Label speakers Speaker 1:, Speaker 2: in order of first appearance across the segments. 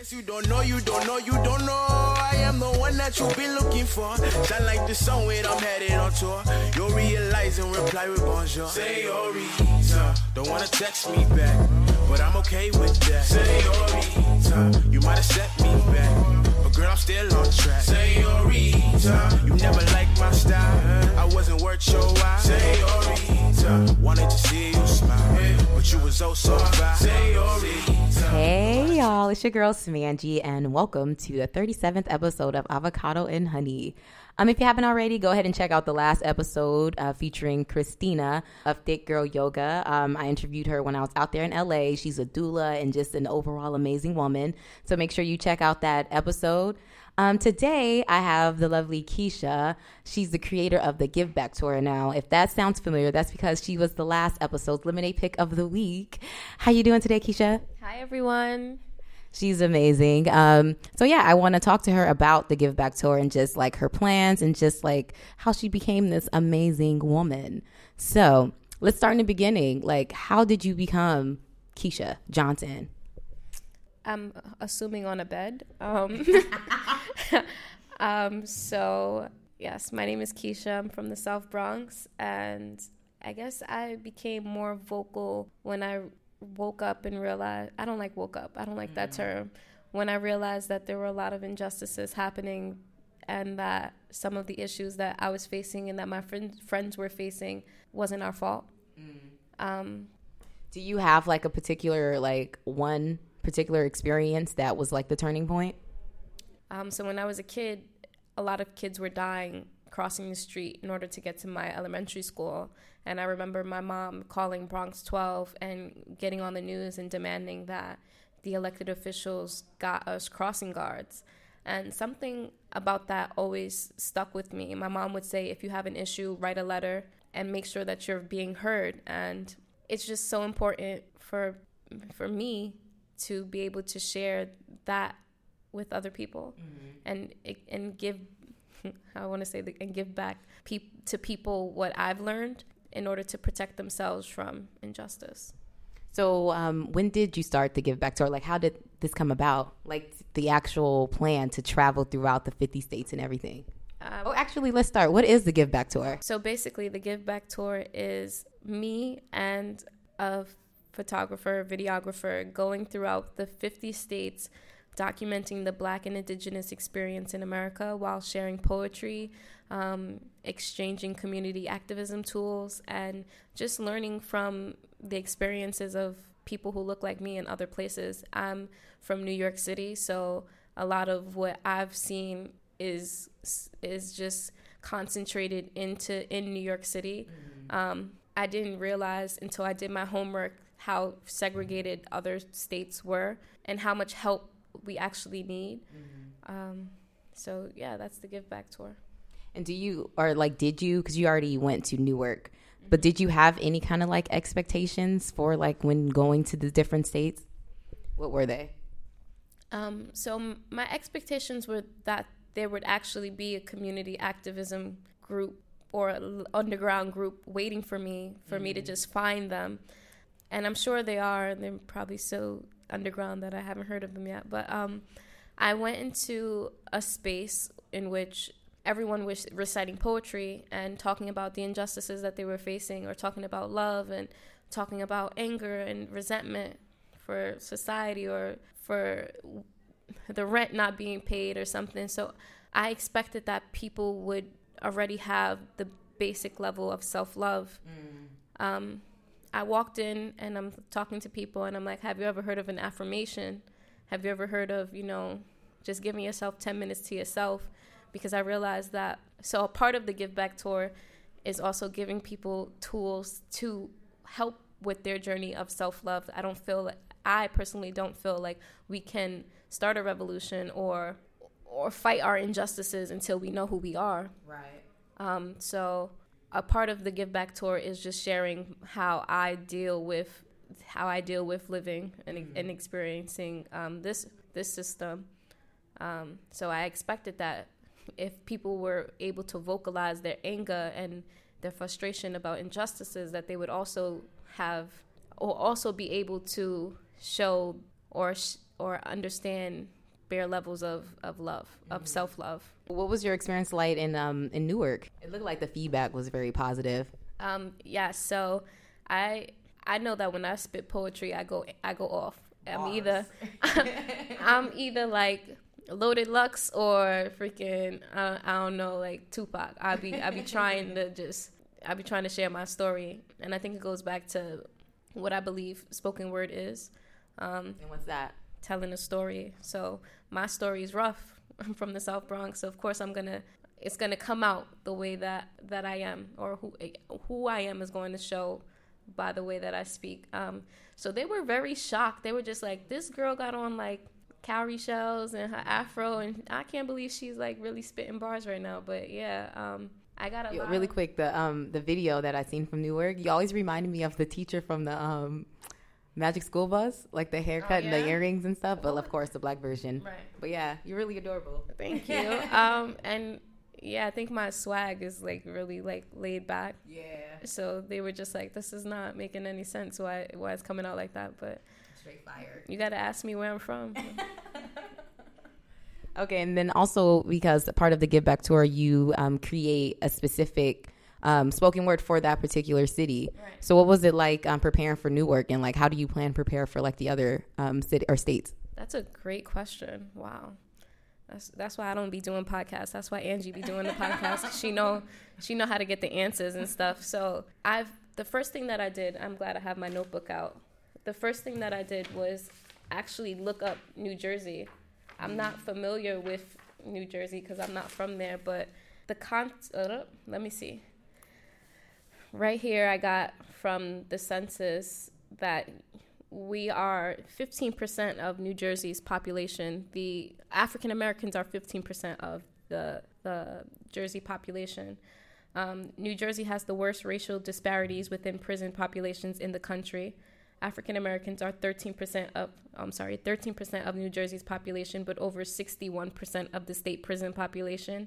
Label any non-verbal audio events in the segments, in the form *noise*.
Speaker 1: Guess you don't know, you don't know, you don't know. I am the one that you've been looking for. Shine like the sun when I'm headed on tour. You'll realize and reply with bonjour. Senorita, don't wanna text me back, but I'm okay with that. Senorita, you might have set me back, but girl, I'm still on track. Senorita, you never liked my style. I wasn't worth your while. Senorita, wanted to see you smile, but you was oh so fine. Senorita.
Speaker 2: Hey y'all, it's your girl Smangy, and welcome to the 37th episode of Avocado and Honey. Um, if you haven't already, go ahead and check out the last episode uh, featuring Christina of Thick Girl Yoga. Um, I interviewed her when I was out there in LA. She's a doula and just an overall amazing woman. So make sure you check out that episode. Um, today, I have the lovely Keisha. She's the creator of the Give Back Tour. Now, if that sounds familiar, that's because she was the last episode's Lemonade Pick of the Week. How you doing today, Keisha?
Speaker 3: Hi, everyone.
Speaker 2: She's amazing. Um, so yeah, I want to talk to her about the Give Back Tour and just like her plans and just like how she became this amazing woman. So let's start in the beginning. Like, how did you become Keisha Johnson?
Speaker 3: I'm assuming on a bed. Um, *laughs* *laughs* um, so, yes, my name is Keisha. I'm from the South Bronx. And I guess I became more vocal when I woke up and realized I don't like woke up, I don't like that term. When I realized that there were a lot of injustices happening and that some of the issues that I was facing and that my friend, friends were facing wasn't our fault. Um,
Speaker 2: Do you have like a particular like one particular experience that was like the turning point?
Speaker 3: Um, so when I was a kid, a lot of kids were dying crossing the street in order to get to my elementary school. And I remember my mom calling Bronx 12 and getting on the news and demanding that the elected officials got us crossing guards. And something about that always stuck with me. My mom would say, if you have an issue, write a letter and make sure that you're being heard. And it's just so important for for me to be able to share that with other people and and give *laughs* I want to say the, and give back peop, to people what I've learned in order to protect themselves from injustice.
Speaker 2: So um, when did you start the Give Back Tour? Like, how did this come about? Like the actual plan to travel throughout the 50 states and everything?
Speaker 3: Um,
Speaker 2: Oh, actually, let's start. What is the Give Back Tour?
Speaker 3: So basically, the Give Back Tour is me and a photographer, videographer going throughout the 50 states, documenting the Black and Indigenous experience in America while sharing poetry, um, exchanging community activism tools, and just learning from the experiences of people who look like me in other places. I'm from New York City, so a lot of what I've seen is is just concentrated into in New York City. Um, I didn't realize until I did my homework how segregated other states were and how much help we actually need. Um, so yeah, that's the Give Back tour.
Speaker 2: And do you, or like, did you, because you already went to Newark, but did you have any kind of like expectations for like when going to the different states? What were they?
Speaker 3: Um, so m- my expectations were that there would actually be a community activism group or a underground group waiting for me for me to just find them, and I'm sure they are. And they're probably so underground that I haven't heard of them yet. But um, I went into a space in which everyone was reciting poetry and talking about the injustices that they were facing, or talking about love and talking about anger and resentment for society or for the rent not being paid or something. So I expected that people would already have the basic level of self love. Um, I walked in and I'm talking to people and I'm like, Have you ever heard of an affirmation? Have you ever heard of, you know, just giving yourself 10 minutes to yourself? Because I realized that. So a part of the Give Back Tour is also giving people tools to help with their journey of self love. I don't feel like, I personally don't feel like we can start a revolution or or fight our injustices until we know who we are.
Speaker 2: Right.
Speaker 3: Um, so a part of the Give Back tour is just sharing how I deal with how I deal with living and, and experiencing um, this this system. Um, so I expected that if people were able to vocalize their anger and their frustration about injustices, that they would also have or also be able to show or sh- or understand bare levels of, of love, of mm-hmm. self love.
Speaker 2: What was your experience like in um in Newark? It looked like the feedback was very positive.
Speaker 3: Um, yeah, so I I know that when I spit poetry, I go I go off. I'm either *laughs* I'm either like Loaded Lux or freaking uh, I don't know like Tupac. I be I be trying to *laughs* just I be trying to share my story, and I think it goes back to what I believe spoken word is.
Speaker 2: Um, and what's that?
Speaker 3: Telling a story. So my story is rough. I'm *laughs* from the South Bronx, so of course I'm gonna it's gonna come out the way that that I am, or who who I am is going to show by the way that I speak. Um, so they were very shocked. They were just like, this girl got on like cowrie shells and her afro, and I can't believe she's like really spitting bars right now. But yeah, um, I got a
Speaker 2: Yo, really quick the um the video that I seen from Newark. You always reminded me of the teacher from the um Magic School Bus, like the haircut oh, yeah? and the earrings and stuff. But of course, the black version. Right. But yeah, you're really adorable.
Speaker 3: Thank *laughs* you. um, and yeah, I think my swag is like really like laid back.
Speaker 2: Yeah.
Speaker 3: So they were just like, this is not making any sense why why it's coming out like that. But
Speaker 2: straight fire.
Speaker 3: You got to ask me where I'm from. *laughs*
Speaker 2: okay, and then also because part of the Give Back tour, you um, create a specific. Um, spoken word for that particular city. Right. So, what was it like um, preparing for Newark, and like how do you plan prepare for like the other um, city or states?
Speaker 3: That's a great question. Wow. That's that's why I don't be doing podcasts. That's why Angie be doing the podcast. she know she know how to get the answers and stuff. So I've the first thing that I did. I'm glad I have my notebook out. The first thing that I did was actually look up New Jersey. I'm not familiar with New Jersey because I'm not from there, but the con. Uh, let me see. Right here, I got from the census that we are 15% of New Jersey's population. The African Americans are 15% of the, the Jersey population. Um, New Jersey has the worst racial disparities within prison populations in the country. African Americans are 13% of, I'm sorry, 13% of New Jersey's population, but over 61% of the state prison population.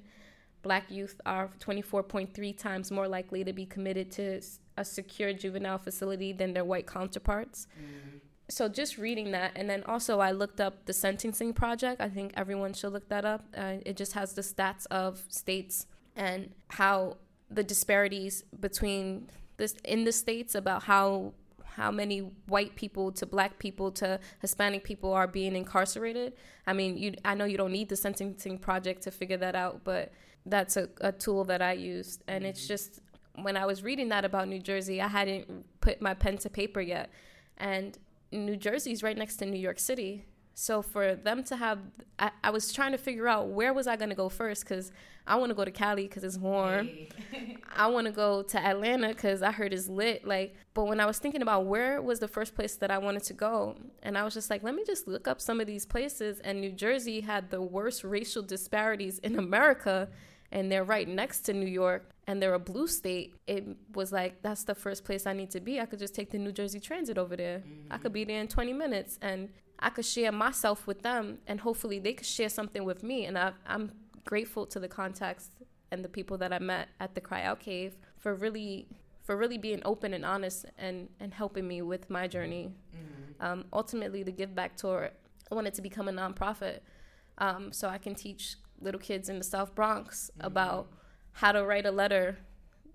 Speaker 3: Black youth are 24.3 times more likely to be committed to a secure juvenile facility than their white counterparts. Mm. So just reading that, and then also I looked up the sentencing project. I think everyone should look that up. Uh, it just has the stats of states and how the disparities between this in the states about how how many white people to black people to Hispanic people are being incarcerated. I mean, you I know you don't need the sentencing project to figure that out, but that's a, a tool that I used, and it's mm-hmm. just when I was reading that about New Jersey, I hadn't put my pen to paper yet. And New Jersey's right next to New York City. So for them to have, I, I was trying to figure out where was I going to go first because I want to go to Cali because it's warm. Hey. *laughs* I want to go to Atlanta because I heard it's lit. Like, but when I was thinking about where was the first place that I wanted to go, and I was just like, let me just look up some of these places. And New Jersey had the worst racial disparities in America and they're right next to New York and they're a blue state, it was like that's the first place I need to be. I could just take the New Jersey Transit over there. Mm-hmm. I could be there in 20 minutes and I could share myself with them and hopefully they could share something with me. And I, I'm grateful to the contacts and the people that I met at the Cry Out Cave for really for really being open and honest and, and helping me with my journey. Mm-hmm. Um, ultimately, the Give Back Tour, I wanted to become a nonprofit um, so I can teach little kids in the South Bronx mm-hmm. about how to write a letter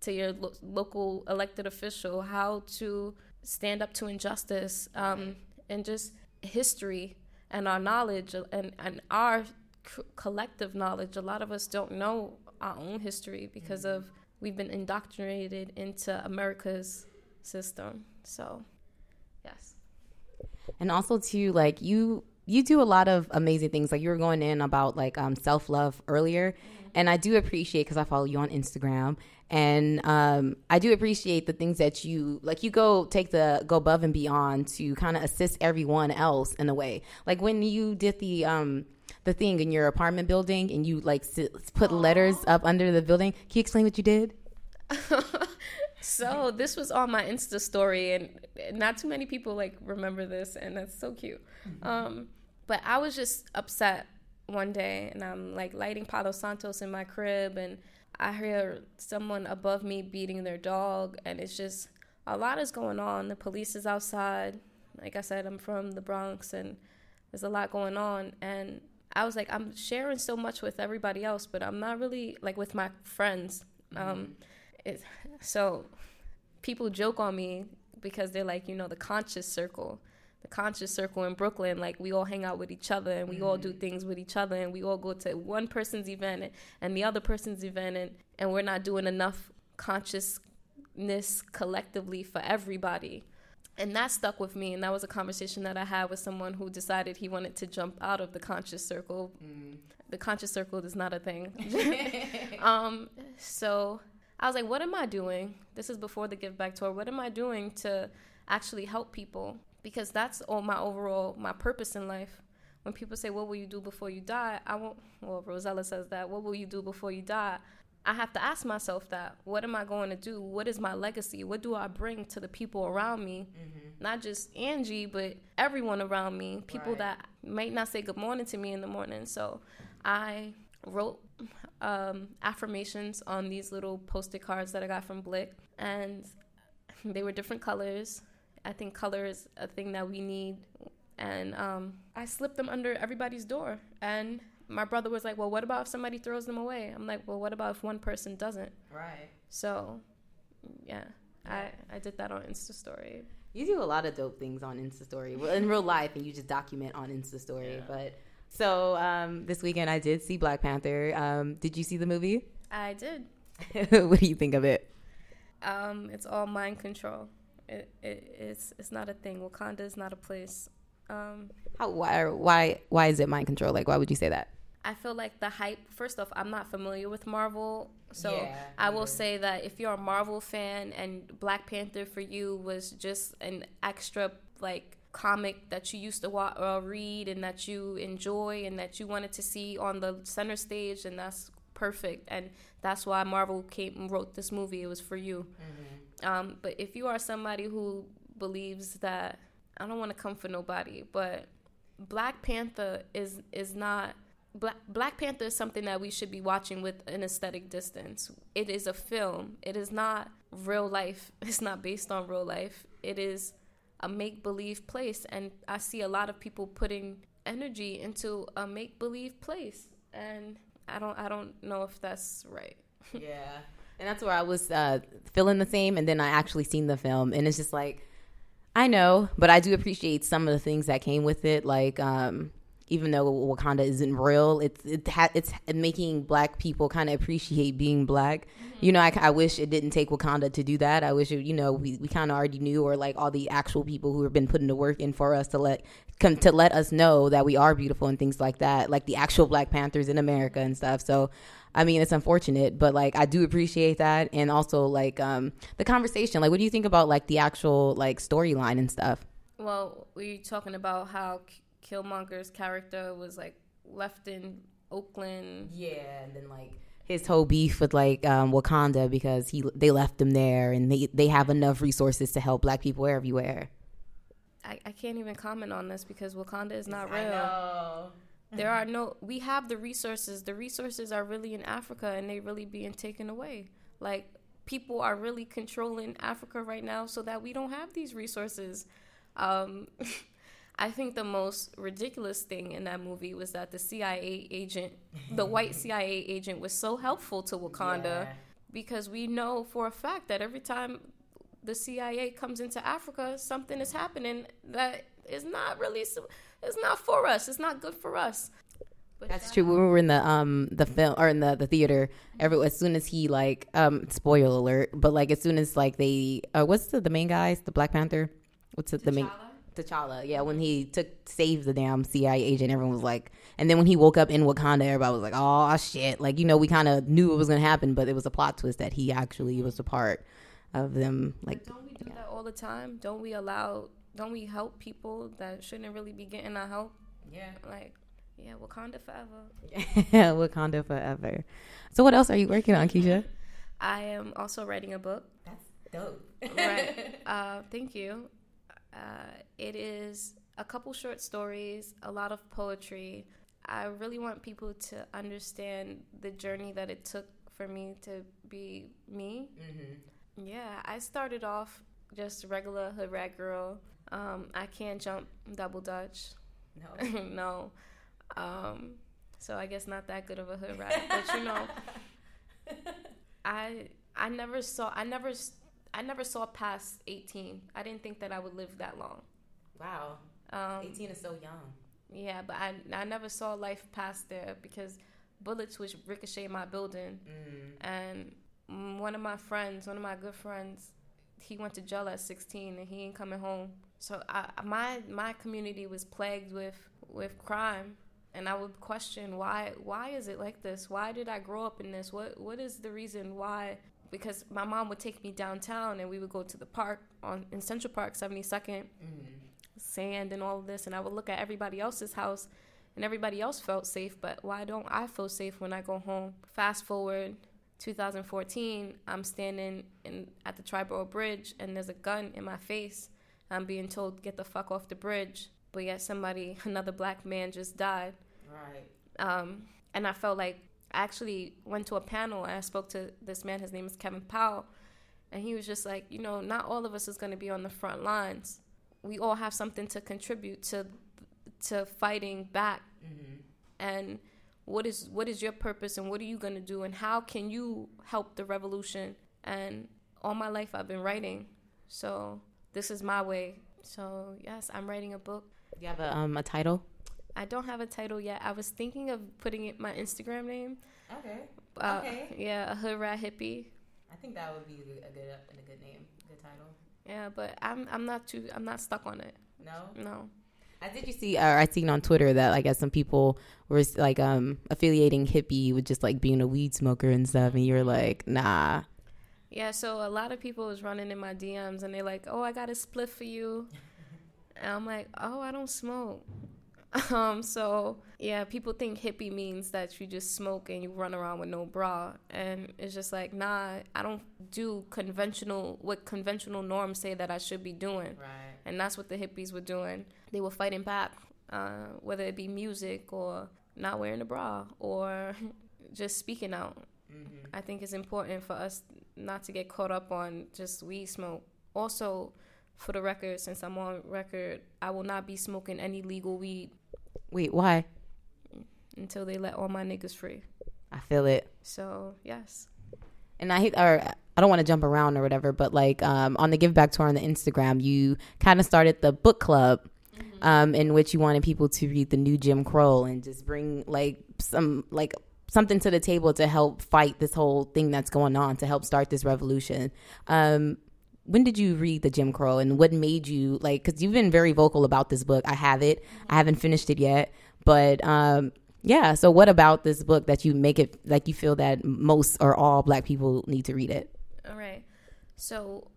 Speaker 3: to your lo- local elected official, how to stand up to injustice, um, and just history and our knowledge and, and our c- collective knowledge. A lot of us don't know our own history because mm-hmm. of we've been indoctrinated into America's system. So, yes.
Speaker 2: And also, too, like you you do a lot of amazing things. Like you were going in about like um, self love earlier, mm-hmm. and I do appreciate because I follow you on Instagram, and um, I do appreciate the things that you like. You go take the go above and beyond to kind of assist everyone else in a way. Like when you did the um, the thing in your apartment building, and you like sit, put Aww. letters up under the building. Can you explain what you did? *laughs*
Speaker 3: so this was on my Insta story, and not too many people like remember this, and that's so cute. Mm-hmm. Um, but I was just upset one day and I'm like lighting Palo Santos in my crib and I hear someone above me beating their dog and it's just a lot is going on. The police is outside. Like I said, I'm from the Bronx and there's a lot going on and I was like I'm sharing so much with everybody else but I'm not really like with my friends mm-hmm. um it, so people joke on me because they're like you know the conscious circle the conscious circle in Brooklyn, like we all hang out with each other and we mm-hmm. all do mm-hmm. things with each other and we all go to one person's event and, and the other person's event and, and we're not doing enough consciousness collectively for everybody. And that stuck with me and that was a conversation that I had with someone who decided he wanted to jump out of the conscious circle. Mm. The conscious circle is not a thing. *laughs* *laughs* um, so I was like, what am I doing? This is before the Give Back tour. What am I doing to actually help people? Because that's all my overall my purpose in life. When people say, "What will you do before you die?" I won't. Well, Rosella says that. What will you do before you die? I have to ask myself that. What am I going to do? What is my legacy? What do I bring to the people around me? Mm-hmm. Not just Angie, but everyone around me. People right. that might not say good morning to me in the morning. So I wrote um, affirmations on these little post-it cards that I got from Blick, and they were different colors. I think color is a thing that we need. And um, I slipped them under everybody's door. And my brother was like, Well, what about if somebody throws them away? I'm like, Well, what about if one person doesn't?
Speaker 2: Right.
Speaker 3: So, yeah, I, I did that on Insta Story.
Speaker 2: You do a lot of dope things on Insta Story. Well, in real life, and you just document on Insta Story. Yeah. But so um, this weekend, I did see Black Panther. Um, did you see the movie?
Speaker 3: I did. *laughs*
Speaker 2: what do you think of it?
Speaker 3: Um, it's all mind control. It, it, it's it's not a thing. Wakanda is not a place. Um,
Speaker 2: How why why why is it mind control? Like why would you say that?
Speaker 3: I feel like the hype. First off, I'm not familiar with Marvel, so yeah, I will say that if you're a Marvel fan and Black Panther for you was just an extra like comic that you used to wa- uh, read and that you enjoy and that you wanted to see on the center stage, and that's perfect. And that's why Marvel came wrote this movie. It was for you. Mm-hmm. Um, but if you are somebody who believes that I don't want to come for nobody, but Black Panther is is not Black Black Panther is something that we should be watching with an aesthetic distance. It is a film. It is not real life. *laughs* It's not based on real life. It is a make believe place, and I see a lot of people putting energy into a make believe place, and I don't I don't know if that's right. *laughs*
Speaker 2: yeah. And that's where I was uh, feeling the same. And then I actually seen the film, and it's just like, I know, but I do appreciate some of the things that came with it. Like, um, even though Wakanda isn't real, it's it ha- it's making Black people kind of appreciate being Black. Mm-hmm. You know, I, I wish it didn't take Wakanda to do that. I wish it, you know we, we kind of already knew, or like all the actual people who have been putting the work in for us to let come to let us know that we are beautiful and things like that, like the actual Black Panthers in America and stuff. So I mean, it's unfortunate, but like I do appreciate that, and also like um, the conversation. Like, what do you think about like the actual like storyline and stuff?
Speaker 3: Well, we're talking about how Killmonger's character was like left in Oakland.
Speaker 2: Yeah, and then like his whole beef with like um, Wakanda because he they left him there, and they they have enough resources to help Black people everywhere.
Speaker 3: I, I can't even comment on this because Wakanda is not real. *laughs* There are no, we have the resources. The resources are really in Africa and they really being taken away. Like, people are really controlling Africa right now so that we don't have these resources. Um, *laughs* I think the most ridiculous thing in that movie was that the CIA agent, *laughs* the white CIA agent, was so helpful to Wakanda yeah. because we know for a fact that every time the CIA comes into Africa, something is happening that is not really it's not for us. It's not good for us.
Speaker 2: But That's true. When we were in the um the film or in the the theater, every as soon as he like um spoiler alert, but like as soon as like they uh what's the the main guys the Black Panther, what's it, the main T'Challa, yeah. When he took saved the damn CIA agent, everyone was like, and then when he woke up in Wakanda, everybody was like, oh shit, like you know we kind of knew it was gonna happen, but it was a plot twist that he actually was a part of them. Like,
Speaker 3: but don't we do yeah. that all the time? Don't we allow don't we help people that shouldn't really be getting our help?
Speaker 2: Yeah.
Speaker 3: Like, yeah, Wakanda forever.
Speaker 2: yeah, *laughs* Wakanda forever. So, what else are you working on, Keisha? *laughs*
Speaker 3: I am also writing a book.
Speaker 2: That's dope.
Speaker 3: right. *laughs* Uh, thank you. Uh, it is a couple short stories, a lot of poetry. I really want people to understand the journey that it took for me to be me. Mm-hmm. Yeah, I started off just regular hood rat girl um, I can't jump double dutch. No. *laughs* no. Um, so I guess not that good of a hood rat, but you know, *laughs* I I never saw I never I never saw past 18. I didn't think that I would live that long.
Speaker 2: Wow. Um, 18 is so young.
Speaker 3: Yeah, but I I never saw life past there because bullets would ricochet my building, mm. and one of my friends, one of my good friends, he went to jail at 16 and he ain't coming home. So I, my my community was plagued with with crime, and I would question why why is it like this? Why did I grow up in this? What what is the reason why? Because my mom would take me downtown and we would go to the park on in Central Park, 72nd, mm-hmm. sand and all of this, and I would look at everybody else's house, and everybody else felt safe. But why don't I feel safe when I go home? Fast forward 2014, I'm standing in, at the Triborough Bridge and there's a gun in my face. I'm being told, get the fuck off the bridge. But yet, somebody, *laughs* another black man just died.
Speaker 2: Right.
Speaker 3: Um, and I felt like I actually went to a panel and I spoke to this man. His name is Kevin Powell. And he was just like, you know, not all of us is going to be on the front lines. We all have something to contribute to to fighting back. Mm-hmm. And what is what is your purpose and what are you going to do and how can you help the revolution and all my life i've been writing so this is my way so yes i'm writing a book
Speaker 2: do you have a, um, a title
Speaker 3: i don't have a title yet. I was thinking of putting it my instagram name.
Speaker 2: Okay. Uh, okay.
Speaker 3: yeah a hood rat hippie.
Speaker 2: I think that would be a good a good name good title.
Speaker 3: Yeah but i'm i'm not too i'm not stuck on it.
Speaker 2: No?
Speaker 3: No.
Speaker 2: I did you see, or I seen on Twitter that I guess some people were like um affiliating hippie with just like being a weed smoker and stuff, and you're like, nah.
Speaker 3: Yeah, so a lot of people was running in my DMs and they're like, "Oh, I got a split for you," *laughs* and I'm like, "Oh, I don't smoke." *laughs* Um, so yeah, people think hippie means that you just smoke and you run around with no bra, and it's just like, nah, I don't do conventional what conventional norms say that I should be doing,
Speaker 2: right.
Speaker 3: and that's what the hippies were doing. They were fighting back, uh, whether it be music or not wearing a bra or *laughs* just speaking out. Mm-hmm. I think it's important for us not to get caught up on just weed smoke. Also, for the record, since I'm on record, I will not be smoking any legal weed
Speaker 2: Wait, why?
Speaker 3: Until they let all my niggas free.
Speaker 2: I feel it.
Speaker 3: So yes.
Speaker 2: And I hate, or I don't want to jump around or whatever, but like um, on the Give Back tour on the Instagram, you kind of started the book club, mm-hmm. um, in which you wanted people to read the new Jim Crow and just bring like some like something to the table to help fight this whole thing that's going on to help start this revolution. Um, when did you read the Jim Crow and what made you like? Because you've been very vocal about this book. I have it. I haven't finished it yet, but um, yeah. So what about this book that you make it like you feel that most or all Black people need to read it?
Speaker 3: All right. So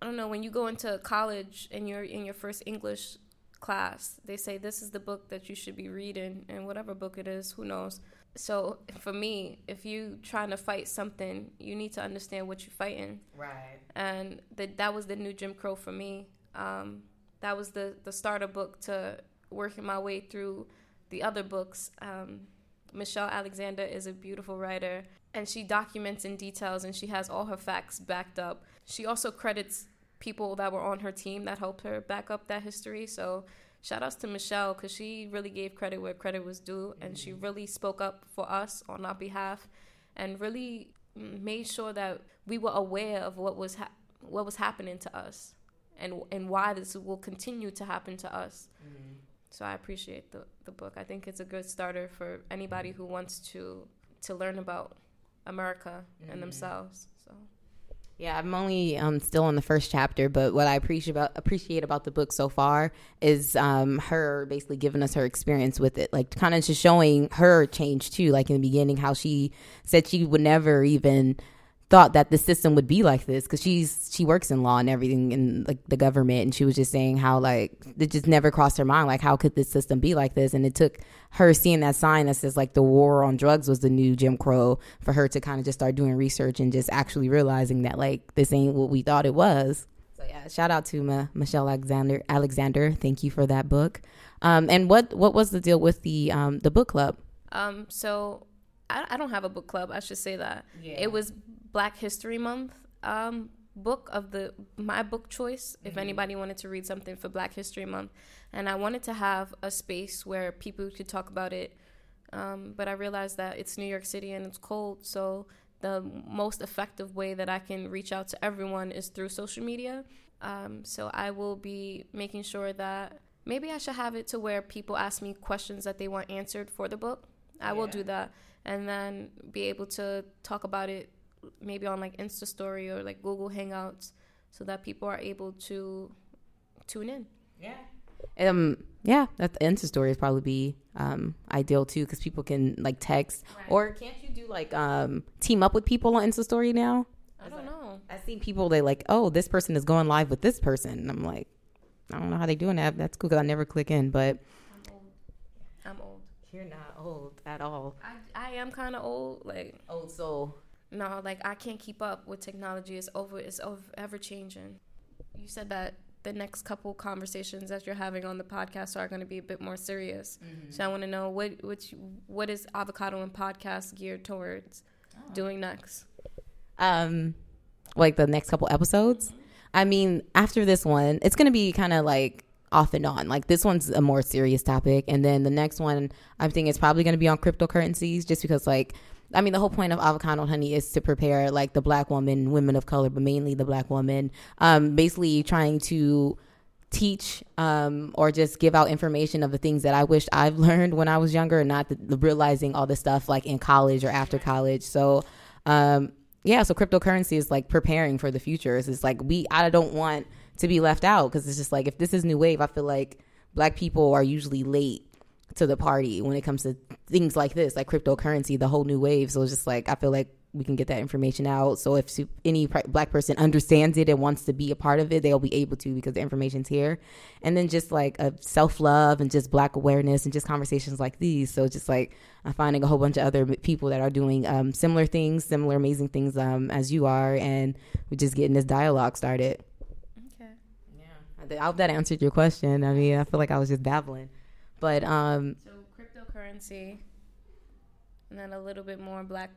Speaker 3: I don't know when you go into college and you're in your first English class, they say this is the book that you should be reading, and whatever book it is, who knows so for me, if you trying to fight something, you need to understand what you're fighting.
Speaker 2: Right.
Speaker 3: And that that was the new Jim Crow for me. Um, that was the the starter book to working my way through the other books. Um, Michelle Alexander is a beautiful writer, and she documents in details, and she has all her facts backed up. She also credits people that were on her team that helped her back up that history. So shout outs to Michelle because she really gave credit where credit was due and she mm-hmm. really spoke up for us on our behalf and really made sure that we were aware of what was ha- what was happening to us and and why this will continue to happen to us. Mm-hmm. So I appreciate the the book. I think it's a good starter for anybody who wants to to learn about America mm-hmm. and themselves.
Speaker 2: Yeah, I'm only um, still on the first chapter, but what I appreciate about appreciate about the book so far is um, her basically giving us her experience with it, like kind of just showing her change too. Like in the beginning, how she said she would never even thought that the system would be like this because she's she works in law and everything in like the government and she was just saying how like it just never crossed her mind like how could this system be like this and it took her seeing that sign that says like the war on drugs was the new Jim Crow for her to kind of just start doing research and just actually realizing that like this ain't what we thought it was. So yeah, shout out to Ma- Michelle Alexander. Alexander, thank you for that book. Um, and what what was the deal with the um, the book club?
Speaker 3: Um, so I, I don't have a book club. I should say that.
Speaker 2: Yeah.
Speaker 3: It was Black History Month um, book of the my book choice if mm-hmm. anybody wanted to read something for Black History Month, and I wanted to have a space where people could talk about it. Um, but I realized that it's New York City and it's cold, so the most effective way that I can reach out to everyone is through social media. Um, so I will be making sure that maybe I should have it to where people ask me questions that they want answered for the book. I yeah. will do that, and then be able to talk about it maybe on like Insta Story or like Google Hangouts, so that people are able to tune in.
Speaker 2: Yeah. Um. Yeah, that Insta Story is probably be um ideal too because people can like text right. or can't you do like um team up with people on Insta Story now?
Speaker 3: I don't know.
Speaker 2: I've seen people they like, oh, this person is going live with this person. And I'm like, I don't know how they doing that. That's cool because I never click in, but
Speaker 3: I'm old. I'm old.
Speaker 2: You're not old at all.
Speaker 3: I, I am kind of old, like
Speaker 2: old soul.
Speaker 3: No, like I can't keep up with technology. It's over. It's over, ever changing. You said that the next couple conversations that you're having on the podcast are going to be a bit more serious. Mm-hmm. So I want to know what which what is avocado and podcast geared towards oh. doing next.
Speaker 2: Um, like the next couple episodes. Mm-hmm. I mean, after this one, it's going to be kind of like off and on. Like this one's a more serious topic, and then the next one, I'm thinking it's probably going to be on cryptocurrencies, just because like. I mean, the whole point of avocado honey is to prepare like the black woman, women of color, but mainly the black woman, um, basically trying to teach um, or just give out information of the things that I wished I've *laughs* learned when I was younger, and not the, the realizing all this stuff like in college or after college. So, um, yeah, so cryptocurrency is like preparing for the future. It's like we I don't want to be left out because it's just like if this is new wave, I feel like black people are usually late to the party when it comes to things like this, like cryptocurrency, the whole new wave. So it's just like I feel like we can get that information out. So if any black person understands it and wants to be a part of it, they'll be able to because the information's here. And then just like a self love and just black awareness and just conversations like these. So just like I'm finding a whole bunch of other people that are doing um, similar things, similar amazing things um, as you are, and we're just getting this dialogue started. Okay. Yeah. I hope that answered your question. I mean, I feel like I was just babbling, but um.
Speaker 3: So cryptocurrency, and then a little bit more black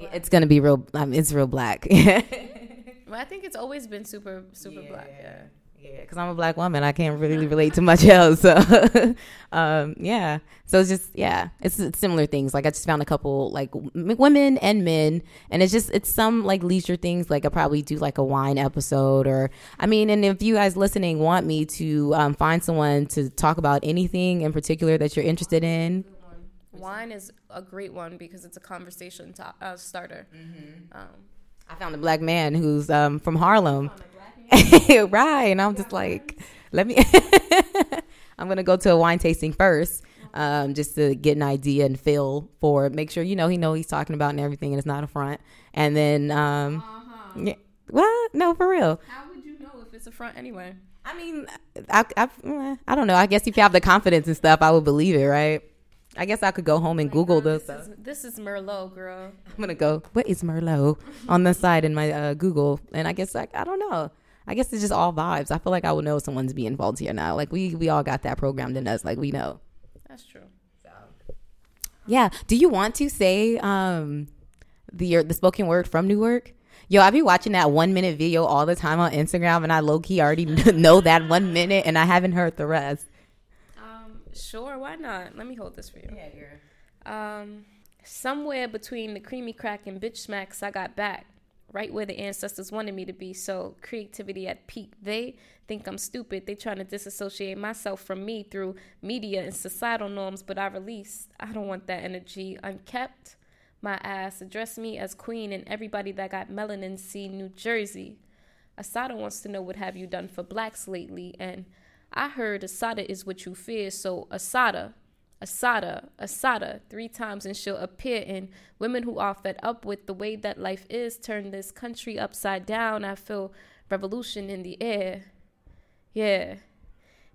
Speaker 2: black. It's gonna be real. Um, it's real black. *laughs*
Speaker 3: well, I think it's always been super, super yeah. black. Yeah.
Speaker 2: Yeah, because I'm a black woman, I can't really relate to much *laughs* else. So, *laughs* um, yeah. So it's just yeah, it's, it's, similar things. Like I just found a couple like m- women and men, and it's just it's some like leisure things. Like I probably do like a wine episode, or I mean, and if you guys listening want me to um, find someone to talk about anything in particular that you're interested in,
Speaker 3: wine is a great one because it's a conversation to, uh, starter. Mm-hmm. Um,
Speaker 2: I found a black man who's um, from Harlem. *laughs* right, and I'm just like, let me. *laughs* I'm gonna go to a wine tasting first, um, just to get an idea and feel for it. Make sure you know he know he's talking about and everything, and it's not a front. And then, um, uh-huh. yeah, what? No, for real.
Speaker 3: How would you know if it's a front anyway?
Speaker 2: I mean, I, I, I don't know. I guess if you have the confidence and stuff, I would believe it, right? I guess I could go home and oh Google
Speaker 3: God,
Speaker 2: this. This
Speaker 3: is, this is Merlot, girl.
Speaker 2: I'm gonna go. What is Merlot on the side in my uh, Google? And I guess like I don't know. I guess it's just all vibes. I feel like I would know if someone's being faulty or not. Like we we all got that programmed in us. Like we know.
Speaker 3: That's true. So.
Speaker 2: Yeah. Do you want to say um the the spoken word from Newark? Yo, I be watching that one minute video all the time on Instagram, and I low key already *laughs* know that one minute, and I haven't heard the rest.
Speaker 3: Um, Sure, why not? Let me hold this for you. Yeah, girl. Um, somewhere between the creamy crack and bitch smacks, I got back right where the ancestors wanted me to be. So creativity at peak. They think I'm stupid. They trying to disassociate myself from me through media and societal norms, but I release. I don't want that energy unkept. My ass address me as queen, and everybody that got melanin see New Jersey. Assata wants to know what have you done for blacks lately, and I heard Assata is what you fear, so Assata, Assata, Assata, three times, and she'll appear in women who are fed up with the way that life is, turn this country upside down. I feel revolution in the air. Yeah.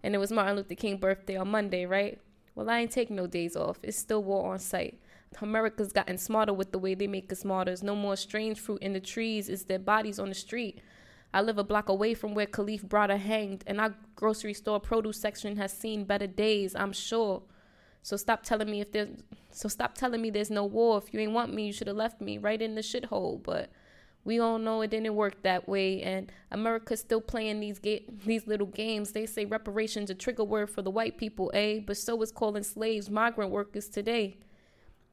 Speaker 3: And it was Martin Luther King birthday on Monday, right? Well, I ain't taking no days off. It's still war on site. America's gotten smarter with the way they make us martyrs. No more strange fruit in the trees. It's their bodies on the street. I live a block away from where Kalief Browder hanged, and our grocery store produce section has seen better days, I'm sure. So stop telling me if there's so stop telling me there's no war. If you ain't want me, you should have left me right in the shithole. But We all know it didn't work that way, and America's still playing these ga- these little games. They say reparations a trigger word for the white people, eh? But so is calling slaves migrant workers today.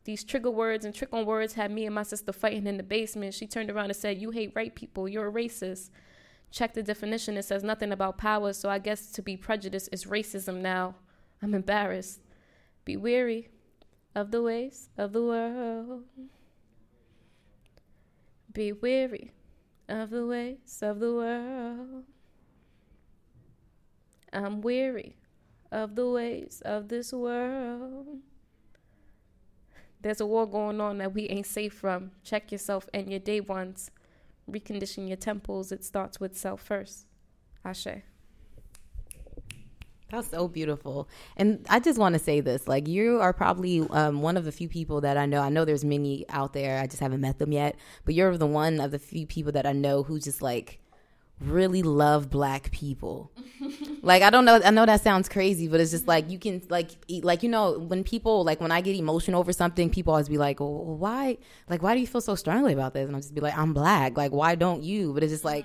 Speaker 3: These trigger words and trick on words had me and my sister fighting in the basement. She turned around and said, You hate white people, you're a racist. Check the definition, it says nothing about power, so I guess to be prejudiced is racism now. I'm embarrassed. Be weary of the ways of the world. Be weary of the ways of the world. I'm weary of the ways of this world. There's a war going on that we ain't safe from. Check yourself and your day ones. Recondition your temples. It starts with self first. Ashe.
Speaker 2: That's so beautiful. And I just want to say this like, you are probably um, one of the few people that I know. I know there's many out there. I just haven't met them yet. But you're the one of the few people that I know who just like really love black people. *laughs* like I don't know I know that sounds crazy, but it's just like you can like eat, like you know when people like when I get emotional over something, people always be like, "Well, why like why do you feel so strongly about this?" And I'll just be like, "I'm black. Like why don't you?" But it's just like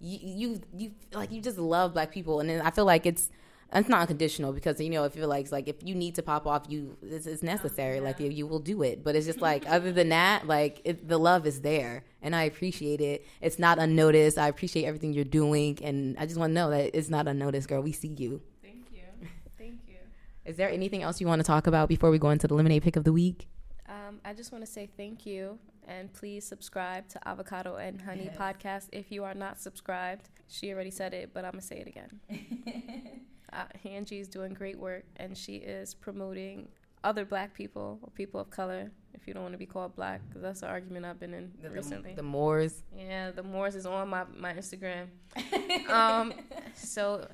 Speaker 2: you you you like you just love black people and then I feel like it's it's not unconditional because you know if you're like like if you need to pop off you it's, it's necessary like you, you will do it but it's just like other than that like it, the love is there and i appreciate it it's not unnoticed i appreciate everything you're doing and i just want to know that it's not unnoticed girl we see you
Speaker 3: Thank you. Thank you. *laughs*
Speaker 2: is there anything else you want to talk about before we go into the lemonade pick of the week
Speaker 3: Um, I just want to say thank you and please subscribe to Avocado and Honey podcast if you are not subscribed. She already said it, but I'm gonna say it again. *laughs* uh, Angie is doing great work and she is promoting other black people or people of color. If you don't want to be called black, because that's the argument I've been in
Speaker 2: the,
Speaker 3: recently.
Speaker 2: the moors
Speaker 3: Yeah, the Moors is on my, my Instagram. *laughs* um, so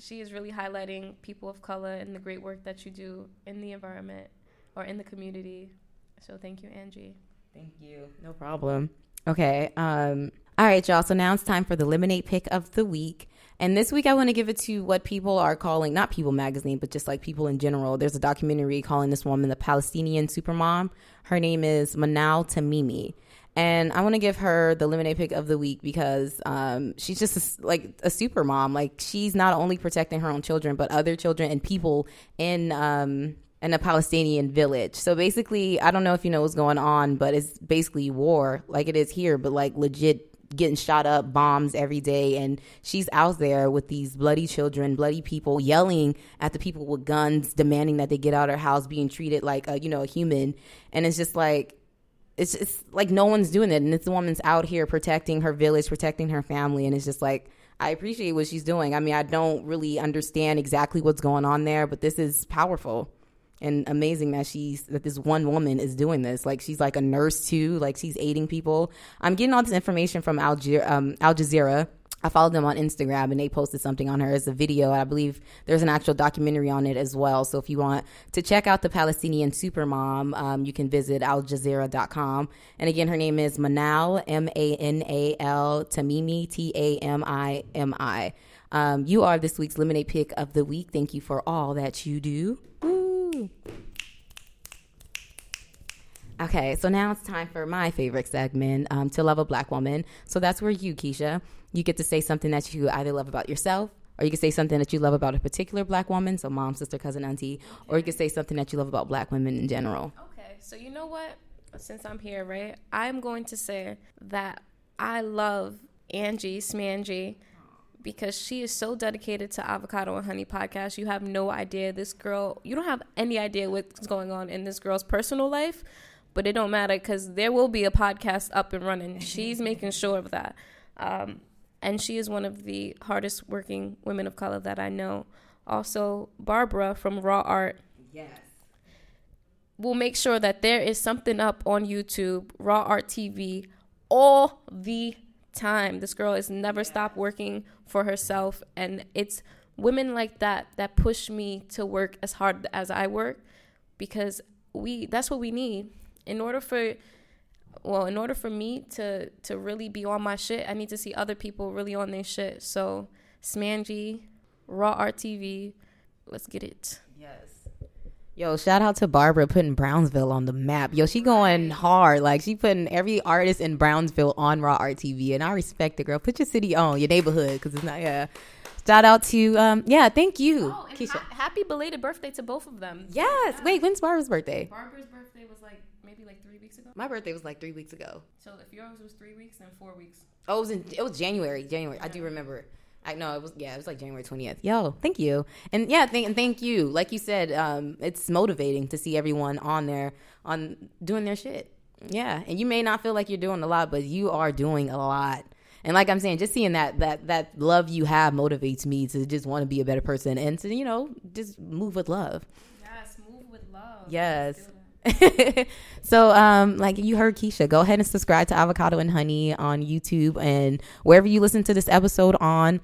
Speaker 3: she is really highlighting people of color and the great work that you do in the environment or in the community. So thank you, Angie.
Speaker 2: Thank you. No problem. Okay. Um, all right, y'all. So now it's time for the lemonade pick of the week. And this week I want to give it to what people are calling, not People magazine, but just like people in general. There's a documentary calling this woman the Palestinian supermom. Her name is Manal Tamimi. And I want to give her the lemonade pick of the week because um, she's just a, like a super mom. Like she's not only protecting her own children, but other children and people in um, in a Palestinian village. So basically, I don't know if you know what's going on, but it's basically war, like it is here, but like legit getting shot up, bombs every day. And she's out there with these bloody children, bloody people, yelling at the people with guns, demanding that they get out of her house, being treated like a, you know, a human. And it's just like, it's it's like no one's doing it, and it's the woman's out here protecting her village, protecting her family, and it's just like I appreciate what she's doing. I mean, I don't really understand exactly what's going on there, but this is powerful and amazing that she's that this one woman is doing this. Like she's like a nurse too, like she's aiding people. I'm getting all this information from Al, um, Al Jazeera. I followed them on Instagram and they posted something on her as a video. I believe there's an actual documentary on it as well. So if you want to check out the Palestinian supermom, um, you can visit aljazeera.com. And again, her name is Manal, M A N A L Tamimi, T A M I M I. Um, you are this week's Lemonade Pick of the Week. Thank you for all that you do. Woo. Okay, so now it's time for my favorite segment, um, To Love a Black Woman. So that's where you, Keisha, you get to say something that you either love about yourself or you can say something that you love about a particular black woman, so mom, sister, cousin, auntie, or you can say something that you love about black women in general.
Speaker 3: Okay, so you know what? Since I'm here, right, I'm going to say that I love Angie Smangie because she is so dedicated to Avocado and Honey podcast. You have no idea. This girl, you don't have any idea what's going on in this girl's personal life, but it don't matter because there will be a podcast up and running. She's making sure of that. Um, and she is one of the hardest working women of color that I know. Also, Barbara from Raw Art
Speaker 2: Yes.
Speaker 3: will make sure that there is something up on YouTube, Raw Art TV, all the time. This girl has never stopped working for herself, and it's women like that that push me to work as hard as I work because we that's what we need in order for well in order for me to to really be on my shit i need to see other people really on their shit so smangy Raw Art TV, let's get it
Speaker 2: Yes. Yo, shout out to Barbara putting Brownsville on the map. Yo, she going hard. Like she putting every artist in Brownsville on Raw Art TV, and I respect the girl. Put your city on, your neighborhood, because it's not. Yeah. Shout out to um. Yeah, thank you,
Speaker 3: Oh, and
Speaker 2: Keisha.
Speaker 3: ha- happy belated birthday to both of them.
Speaker 2: yes. Wait, when's Barbara's birthday?
Speaker 3: Barbara's birthday was like maybe like three weeks ago.
Speaker 2: My birthday was like three weeks ago.
Speaker 3: So if yours was three weeks, then four weeks.
Speaker 2: Oh, it was in, it was January. January. I do remember. I know it was yeah, it was like January twentieth. Yo, thank you, and yeah, thank and thank you. Like you said, um, it's motivating to see everyone on there on doing their shit. Yeah, and you may not feel like you're doing a lot, but you are doing a lot. And like I'm saying, just seeing that that that love you have motivates me to just want to be a better person and to you know just move with love.
Speaker 3: Yes, move with love.
Speaker 2: Yes. *laughs* so um like you heard Keisha, go ahead and subscribe to Avocado and Honey on YouTube and wherever you listen to this episode on.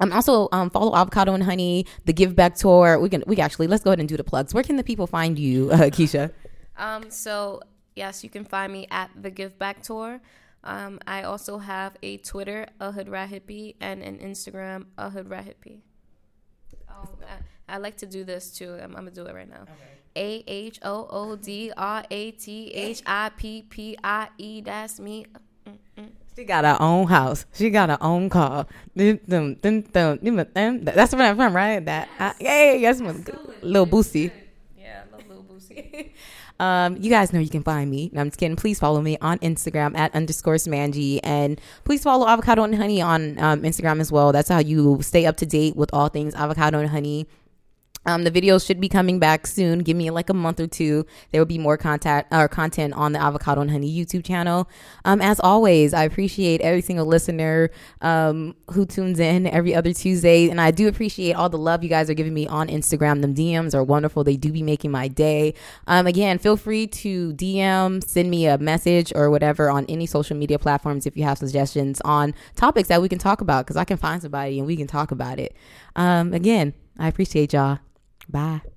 Speaker 2: Um also um follow Avocado and Honey, the Give Back Tour. We can we can actually let's go ahead and do the plugs. Where can the people find you, uh, *laughs* Keisha?
Speaker 3: Um, so yes, you can find me at the Give Back Tour. Um, I also have a Twitter, a Hood Rat Hippie, and an Instagram, a Hood Rat Hippie. Oh, I, I like to do this too. I'm, I'm gonna do it right now. A H O O D R A T H I P P I E. That's me.
Speaker 2: She got her own house. She got her own car. That's where I'm from, right? That uh, yeah, yes, little Boosie.
Speaker 3: Yeah, I Lil Boosie. *laughs*
Speaker 2: Um, you guys know you can find me. No, I'm just kidding. Please follow me on Instagram at underscore Smanji. And please follow Avocado and Honey on um, Instagram as well. That's how you stay up to date with all things avocado and honey. Um, the videos should be coming back soon. Give me like a month or two. There will be more contact or content on the Avocado and Honey YouTube channel. Um, as always, I appreciate every single listener um, who tunes in every other Tuesday, and I do appreciate all the love you guys are giving me on Instagram. Them DMs are wonderful. They do be making my day. Um, again, feel free to DM, send me a message or whatever on any social media platforms if you have suggestions on topics that we can talk about because I can find somebody and we can talk about it. Um, again, I appreciate y'all. Bye.